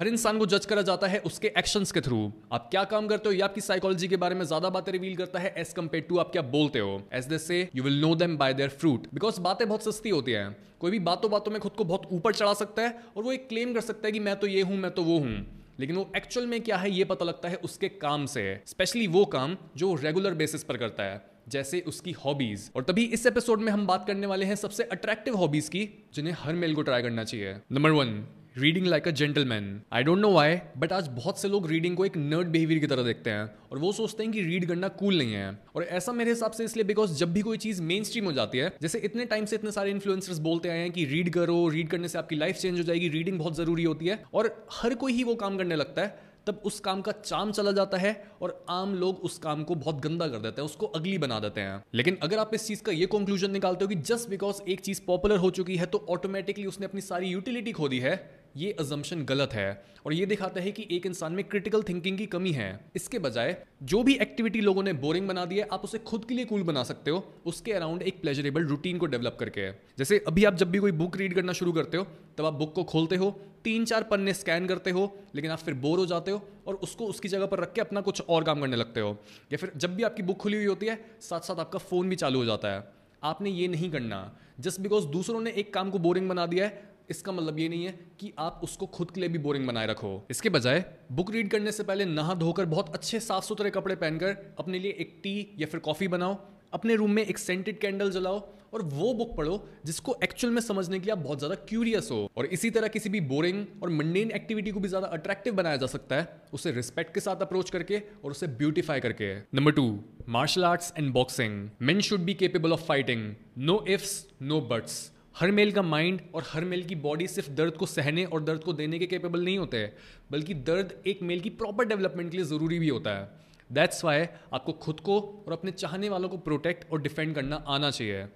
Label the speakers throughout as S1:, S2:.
S1: हर इंसान को जज करा जाता है उसके एक्शंस के थ्रू आप क्या काम करते हो या आपकी साइकोलॉजी के बारे में ज़्यादा बातें रिवील करता है एज कंपेयर टू आप क्या बोलते हो। As they say you will know them by their fruit because बातें बहुत सस्ती होती है। कोई भी बातों बातों में खुद को बहुत ऊपर चढ़ा सकता है और वो एक क्लेम कर सकता है कि मैं तो ये हूँ, मैं तो वो हूँ। लेकिन वो एक्चुअल में क्या है, ये पता लगता है उसके काम से। स्पेशली वो काम जो रेगुलर बेसिस पर करता है। जैसे उसकी हॉबीज और तभी इस एपिसोड में हम बात करने वाले हैं सबसे अट्रैक्टिव हॉबीज की, जिन्हें हर मेल को ट्राई करना चाहिए। Number one reading like a gentleman I don't know why but आज बहुत से लोग रीडिंग को एक नर्ड बिहेवियर की तरह देखते हैं और वो सोचते हैं कि रीड करना कूल नहीं है। और ऐसा मेरे हिसाब से इसलिए बिकॉज़ जब भी कोई चीज़ मेन स्ट्रीम हो जाती है, जैसे इतने टाइम से इतने सारे इन्फ्लुएंसर्स बोलते आए हैं कि रीड करो रीड करने से आपकी लाइफ चेंज हो जाएगी रीडिंग बहुत ज़रूरी होती है और हर कोई ही वो काम करने लगता है, तब उस काम का चाम चला जाता है और आम लोग उस काम को बहुत गंदा कर देते हैं, उसको अगली बना देते हैं। लेकिन अगर आप इस चीज़ का ये कंक्लूजन निकालते हो कि जस्ट बिकॉज़ एक चीज़ पॉपुलर हो चुकी है तो ऑटोमेटिकली उसने अपनी सारी यूटिलिटी खो दी है ये अजम्पन गलत है और ये दिखाता है कि एक इंसान में क्रिटिकल थिंकिंग की कमी है। इसके बजाय, जो भी एक्टिविटी लोगों ने बोरिंग बना दी है, आप उसे खुद के लिए कूल बना सकते हो। उसके अराउंड एक प्लेजरेबल रूटीन को डेवलप करके जैसे अभी आप जब भी कोई बुक रीड करना शुरू करते हो, तब आप बुक को खोलते हो तीन चार पन्ने स्कैन करते हो, लेकिन आप फिर बोर हो जाते हो और उसको उसकी जगह पर रख के अपना कुछ और काम करने लगते हो। या फिर जब भी आपकी बुक खुली हुई होती है साथ साथ आपका फ़ोन भी चालू हो जाता है। आपने ये नहीं करना। जस्ट बिकॉज़ दूसरों ने एक काम को बोरिंग बना दिया है इसका मतलब ये नहीं है कि आप उसको खुद के लिए भी बोरिंग बनाए रखो। इसके बजाय बुक रीड करने से पहले नहा धोकर बहुत अच्छे साफ़ सुथरे कपड़े पहनकर अपने लिए एक टी या फिर कॉफ़ी बनाओ, अपने रूम में एक सेंटेड कैंडल जलाओ और वो बुक पढ़ो जिसको एक्चुअल में समझने के लिए आप बहुत ज़्यादा क्यूरियस हो। और इसी तरह किसी भी बोरिंग और मंडेन एक्टिविटी को भी ज़्यादा अट्रैक्टिव बनाया जा सकता है, उसे रिस्पेक्ट के साथ अप्रोच करके और उसे ब्यूटिफाई करके। Number two martial arts and boxing men should be capable of fighting no ifs no buts her male का माइंड और हर मेल की बॉडी सिर्फ़ दर्द को सहने और दर्द को देने के कैपेबल नहीं होते हैं, बल्कि दर्द एक मेल की प्रॉपर डेवलपमेंट के लिए ज़रूरी भी होता है। दैट्स वाई आपको खुद को और अपने चाहने वालों को प्रोटेक्ट और डिफेंड करना आना चाहिए।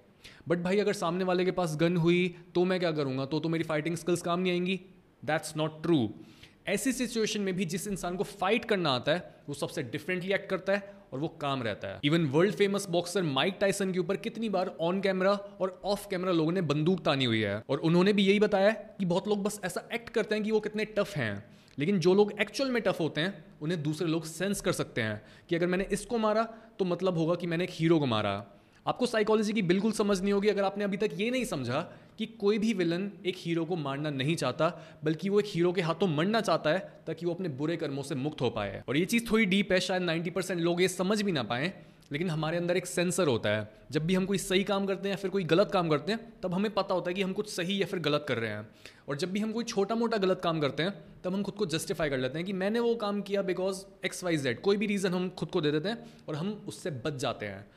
S1: बट भाई, अगर सामने वाले के पास गन हुई तो मैं क्या करूँगा? तो तो मेरी फाइटिंग स्किल्स काम नहीं आएँगी। दैट्स नॉट ट्रू ऐसी सिचुएशन में भी जिस इंसान को फाइट करना आता है, वो सबसे डिफरेंटली एक्ट करता है और वो काम रहता है। Even world famous boxer Mike Tyson के ऊपर कितनी बार ऑन कैमरा और ऑफ़ कैमरा लोगों ने बंदूक तानी हुई है। और उन्होंने भी यही बताया कि बहुत लोग बस ऐसा एक्ट करते हैं कि वो कितने टफ हैं। लेकिन जो लोग एक्चुअल में टफ होते हैं, उन्हें दूसरे लोग सेंस कर सकते हैं कि अगर मैंने इसको मारा तो मतलब होगा कि मैंने एक हीरो को मारा। आपको साइकोलॉजी की बिल्कुल समझ नहीं होगी अगर आपने अभी तक ये नहीं समझा कि कोई भी विलन एक हीरो को मारना नहीं चाहता, बल्कि वो एक हीरो के हाथों मरना चाहता है, ताकि वो अपने बुरे कर्मों से मुक्त हो पाए। और ये चीज़ थोड़ी डीप है, शायद नाइन्टी परसेंट लोग ये समझ भी ना पाए, लेकिन हमारे अंदर एक सेंसर होता है। जब भी हम कोई सही काम करते हैं या फिर कोई गलत काम करते हैं, तब हमें पता होता है कि हम कुछ सही या फिर गलत कर रहे हैं। और जब भी हम कोई छोटा मोटा गलत काम करते हैं, तब हम खुद को जस्टिफाई कर लेते हैं कि मैंने वो काम किया बिकॉज़ एक्स वाई जेड कोई भी रीज़न हम खुद को दे देते हैं और हम उससे बच जाते हैं।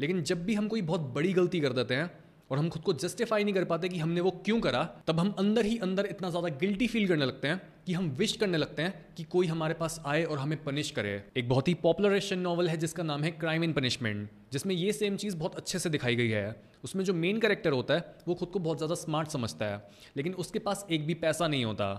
S1: लेकिन जब भी हम कोई बहुत बड़ी गलती कर देते हैं और हम खुद को जस्टिफाई नहीं कर पाते कि हमने वो क्यों करा, तब हम अंदर ही अंदर इतना ज़्यादा गिल्टी फील करने लगते हैं कि हम विश करने लगते हैं कि कोई हमारे पास आए और हमें पनिश करे। एक बहुत ही पॉपुलर एशियन नॉवल है जिसका नाम है क्राइम एंड पनिशमेंट जिसमें ये सेम चीज़ बहुत अच्छे से दिखाई गई है। उसमें जो मेन कैरेक्टर होता है, वो खुद को बहुत ज़्यादा स्मार्ट समझता है, लेकिन उसके पास एक भी पैसा नहीं होता।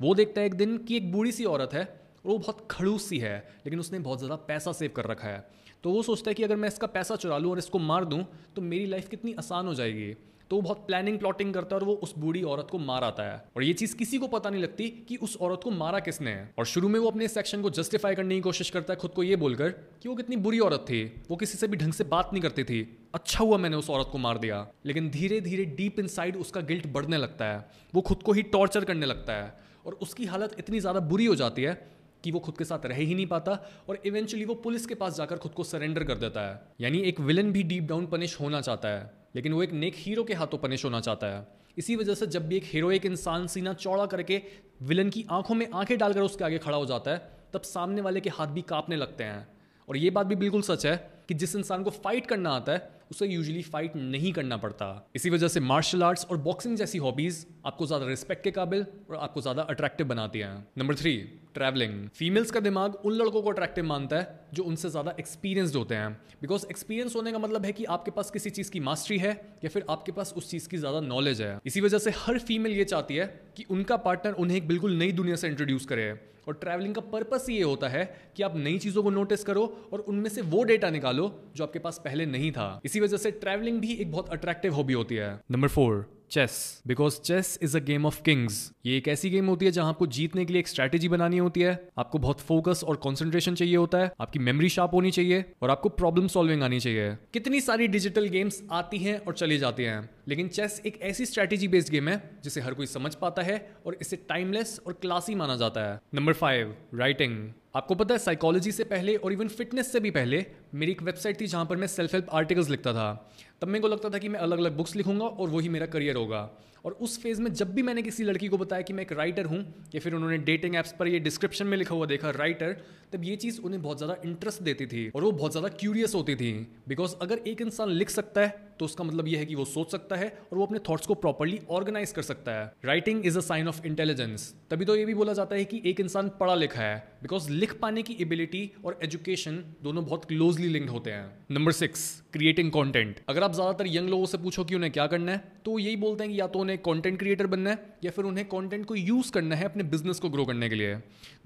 S1: वो देखता है एक दिन कि एक बूढ़ी सी औरत है और वो बहुत खड़ूस सी है, लेकिन उसने बहुत ज़्यादा पैसा सेव कर रखा है। तो वो सोचता है कि अगर मैं इसका पैसा चुरा लूँ और इसको मार दूँ तो मेरी लाइफ कितनी आसान हो जाएगी। तो वो बहुत प्लानिंग प्लॉटिंग करता है और वो उस बूढ़ी औरत को मार आता है। और ये चीज़ किसी को पता नहीं लगती कि उस औरत को मारा किसने है। और शुरू में वो अपने सेक्शन को जस्टिफाई करने की कोशिश करता है, खुद को ये बोलकर कि वो कितनी बुरी औरत थी। वो किसी से भी ढंग से बात नहीं करती थी। अच्छा हुआ मैंने उस औरत को मार दिया। लेकिन धीरे धीरे डीप इन उसका गिल्ट बढ़ने लगता है। वो खुद को ही टॉर्चर करने लगता है। और उसकी हालत इतनी ज़्यादा बुरी हो जाती है कि वो खुद के साथ रह ही नहीं पाता और इवेंचुअली वो पुलिस के पास जाकर खुद को सरेंडर कर देता है। यानी एक विलन भी डीप डाउन पनिश होना चाहता है, लेकिन वो एक नेक हीरो के हाथों पनिश होना चाहता है। इसी वजह से जब भी एक हीरो एक इंसान सीना चौड़ा करके विलन की आँखों में आँखें डालकर उसके आगे खड़ा हो जाता है, तब सामने वाले के हाथ भी कांपने लगते हैं। और ये बात भी बिल्कुल सच है कि जिस इंसान को फाइट करना आता है, उसे यूजुअली फाइट नहीं करना पड़ता। इसी वजह से मार्शल आर्ट्स और बॉक्सिंग जैसी हॉबीज आपको ज़्यादा रिस्पेक्ट के काबिल और आपको ज़्यादा अट्रैक्टिव बनाती हैं। नंबर थ्री ट्रैवलिंग फीमेल्स का दिमाग उन लड़कों को अट्रैक्टिव मानता है, जो उनसे ज़्यादा एक्सपीरियंसड होते हैं। बिकॉज़ एक्सपीरियंस होने का मतलब है कि आपके पास किसी चीज़ की मास्टरी है, या फिर आपके पास उस चीज़ की ज़्यादा नॉलेज है। इसी वजह से हर फीमेल ये चाहती है कि उनका पार्टनर उन्हें एक बिल्कुल नई दुनिया से इंट्रोड्यूस करे। और ट्रैवलिंग का पर्पस ये होता है कि आप नई चीज़ों को नोटिस करो और उनमें से वो डेटा निकालो, जो आपके पास पहले नहीं था। इसी वजह से ट्रैवलिंग भी एक बहुत अट्रैक्टिव हॉबी होती है। Number four chess because chess is a game of kings ये एक ऐसी गेम होती है जहाँ आपको जीतने के लिए एक स्ट्रैटेजी बनानी होती है। आपको बहुत फोकस और कॉन्सेंट्रेशन चाहिए होता है। आपकी मेमोरी शार्प होनी चाहिए और आपको प्रॉब्लम सॉल्विंग आनी चाहिए। कितनी सारी डिजिटल गेम्स आती हैं और चली जाती हैं। लेकिन चेस एक ऐसी स्ट्रैटेजी बेस्ड गेम है जिसे हर कोई समझ पाता है और इसे टाइमलेस और क्लासी माना जाता है। नंबर फाइव राइटिंग आपको पता है साइकोलॉजी से पहले और इवन फिटनेस से भी पहले मेरी एक वेबसाइट थी जहाँ पर मैं सेल्फ हेल्प आर्टिकल्स लिखता था। तब मेरे को लगता था कि मैं अलग अलग बुक्स लिखूँगा और वही मेरा करियर होगा। और उस फ़ेज़ में जब भी मैंने किसी लड़की को बताया कि मैं एक राइटर हूँ, या फिर उन्होंने डेटिंग ऐप्स पर ये डिस्क्रिप्शन में लिखा हुआ देखा राइटर तब ये चीज़ उन्हें बहुत ज़्यादा इंटरेस्ट देती थी और वो बहुत ज़्यादा क्यूरियस होती थी। बिकॉज़ अगर एक इंसान लिख सकता है तो उसका मतलब यह है कि वो सोच सकता है और वो अपने थॉट्स को प्रॉपरली ऑर्गेनाइज कर सकता है। Writing is a sign of intelligence तभी तो ये भी बोला जाता है कि एक इंसान पढ़ा लिखा है। बिकॉज़ लिख पाने की एबिलिटी और एजुकेशन दोनों बहुत क्लोजली लिंक्ड होते हैं। नंबर सिक्स क्रिएटिंग कॉन्टेंट अगर आप ज़्यादातर यंग लोगों से पूछो कि उन्हें क्या करना है तो यही बोलते हैं कि या तो उन्हें कॉन्टेंट क्रिएटर बनना है, या फिर उन्हें कॉन्टेंट को यूज़ करना है अपने बिज़नेस को ग्रो करने के लिए।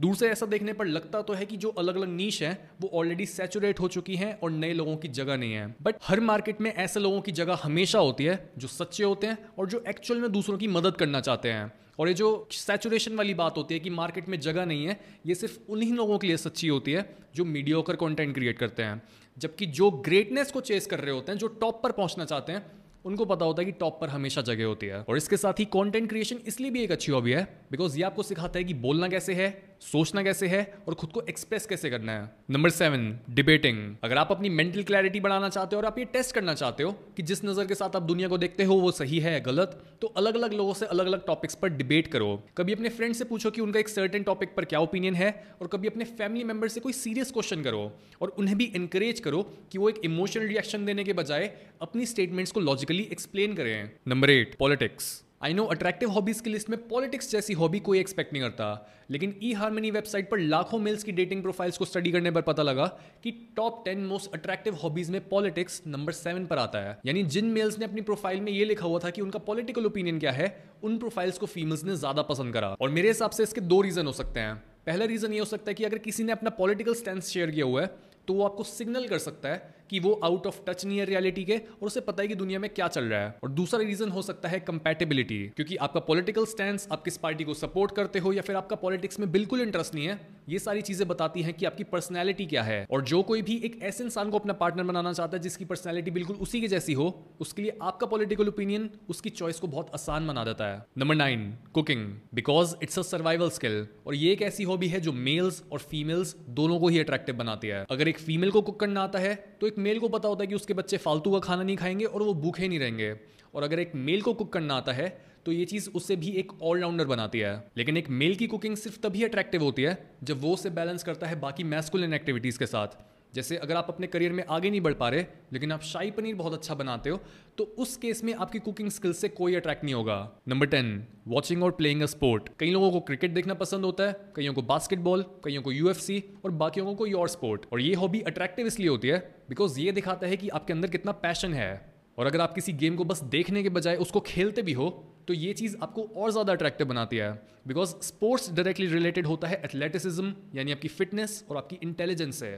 S1: दूर से ऐसा देखने पर लगता तो है कि जो अलग अलग नीच है, वो ऑलरेडी सेचुरेट हो चुकी है और नए लोगों की जगह नहीं है। बट हर मार्केट में ऐसे लोगों की जगह हमेशा होती है, जो सच्चे होते हैं और जो एक्चुअल में दूसरों की मदद करना चाहते हैं। और ये जो सैचुरेशन वाली बात होती है कि मार्केट में जगह नहीं है, ये सिर्फ़ उन्हीं लोगों के लिए सच्ची होती है, जो मीडियोकर कंटेंट क्रिएट करते हैं। जबकि जो ग्रेटनेस को चेस कर रहे होते हैं, जो टॉप पर पहुँचना चाहते हैं उनको पता होता है कि टॉप पर हमेशा जगह होती है। और इसके साथ ही कंटेंट क्रिएशन इसलिए भी एक अच्छी हॉबी है बिकॉज़ ये आपको सिखाता है कि बोलना कैसे है सोचना कैसे है और खुद को एक्सप्रेस कैसे करना है? नंबर सेवन डिबेटिंग अगर आप अपनी मेंटल क्लैरिटी बढ़ाना चाहते हो और आप ये टेस्ट करना चाहते हो कि जिस नज़र के साथ आप दुनिया को देखते हो, वो सही है गलत तो अलग अलग लोगों से अलग अलग टॉपिक्स पर डिबेट करो। कभी अपने फ्रेंड से पूछो कि उनका एक सर्टेन टॉपिक पर क्या ओपिनियन है और कभी अपने फैमिली मेंबर से कोई सीरियस क्वेश्चन करो और उन्हें भी इंकरेज करो कि वो एक इमोशनल रिएक्शन देने के बजाय अपनी स्टेटमेंट्स को लॉजिकली एक्सप्लेन करें। Number eight politics I know attractive hobbies की लिस्ट में पॉलिटिक्स जैसी हॉबी कोई एक्सपेक्ट नहीं करता, लेकिन ई हारमनी वेबसाइट पर लाखों मेल्स की डेटिंग प्रोफाइल्स को स्टडी करने पर पता लगा कि top ten most attractive hobbies में पॉलिटिक्स नंबर सेवन पर आता है। यानी जिन मेल्स ने अपनी प्रोफ़ाइल में ये लिखा हुआ था कि उनका पॉलिटिकल ओपिनियन क्या है, उन प्रोफाइल्स को फीमेल्स ने ज़्यादा पसंद करा। और मेरे हिसाब से इसके दो रीजन हो सकते हैं। पहला रीजन ये हो सकता है कि अगर किसी ने अपना पॉलिटिकल स्टैंड शेयर किया हुआ है तो वो आपको सिग्नल कर सकता है कि वो आउट ऑफ़ टच नहीं है रियलिटी के और उसे पता है कि दुनिया में क्या चल रहा है। और दूसरा रीजन हो सकता है कंपेटेबिलिटी क्योंकि आपका पॉलिटिकल स्टैंड आप किस पार्टी को सपोर्ट करते हो या फिर आपका पॉलिटिक्स में बिल्कुल इंटरेस्ट नहीं है ये सारी चीज़ें बताती हैं कि आपकी पर्सनैलिटी क्या है। और जो कोई भी एक ऐसे इंसान को अपना पार्टनर बनाना चाहता है जिसकी पर्सनैलिटी बिल्कुल उसी के जैसी हो, उसके लिए आपका पॉलिटिकल ओपिनियन उसकी चॉइस को बहुत आसान बना देता है। Number nine cooking because it's a survival skill और ये एक ऐसी हॉबी है जो मेल्स और फीमेल्स दोनों को ही अट्रैक्टिव बनाती है। अगर एक फीमेल को कुक करना आता है तो एक मेल को पता होता है कि उसके बच्चे फालतू का खाना नहीं खाएँगे और वो भूखे नहीं रहेंगे। और अगर एक मेल को कुक करना आता है तो ये चीज़ उससे भी एक ऑलराउंडर बनाती है। लेकिन एक मेल की कुकिंग सिर्फ़ तभी अट्रैक्टिव होती है, जब वो उसे बैलेंस करता है बाकी मैस्कुलिन एक्टिविटीज़ के साथ। जैसे अगर आप अपने करियर में आगे नहीं बढ़ पा रहे, लेकिन आप शाही पनीर बहुत अच्छा बनाते हो तो उस केस में आपकी कुकिंग स्किल से कोई अट्रैक्ट नहीं होगा। नंबर टेन वॉचिंग और प्लेइंग अ स्पोर्ट कई लोगों को क्रिकेट देखना पसंद होता है, कईयों को बास्केटबॉल कईयों को यूएफसी और बाकियों को कोई और स्पोर्ट और ये हॉबी अट्रैक्टिव इसलिए होती है बिकॉज़ ये दिखाता है कि आपके अंदर कितना पैशन है। और अगर आप किसी गेम को बस देखने के बजाय उसको खेलते भी हो तो ये चीज़ आपको और ज़्यादा अट्रैक्टिव बनाती है। बिकॉज़ स्पोर्ट्स डायरेक्टली रिलेटेड होता है एथलेटिसिज्म यानी आपकी फिटनेस और आपकी इंटेलिजेंस से।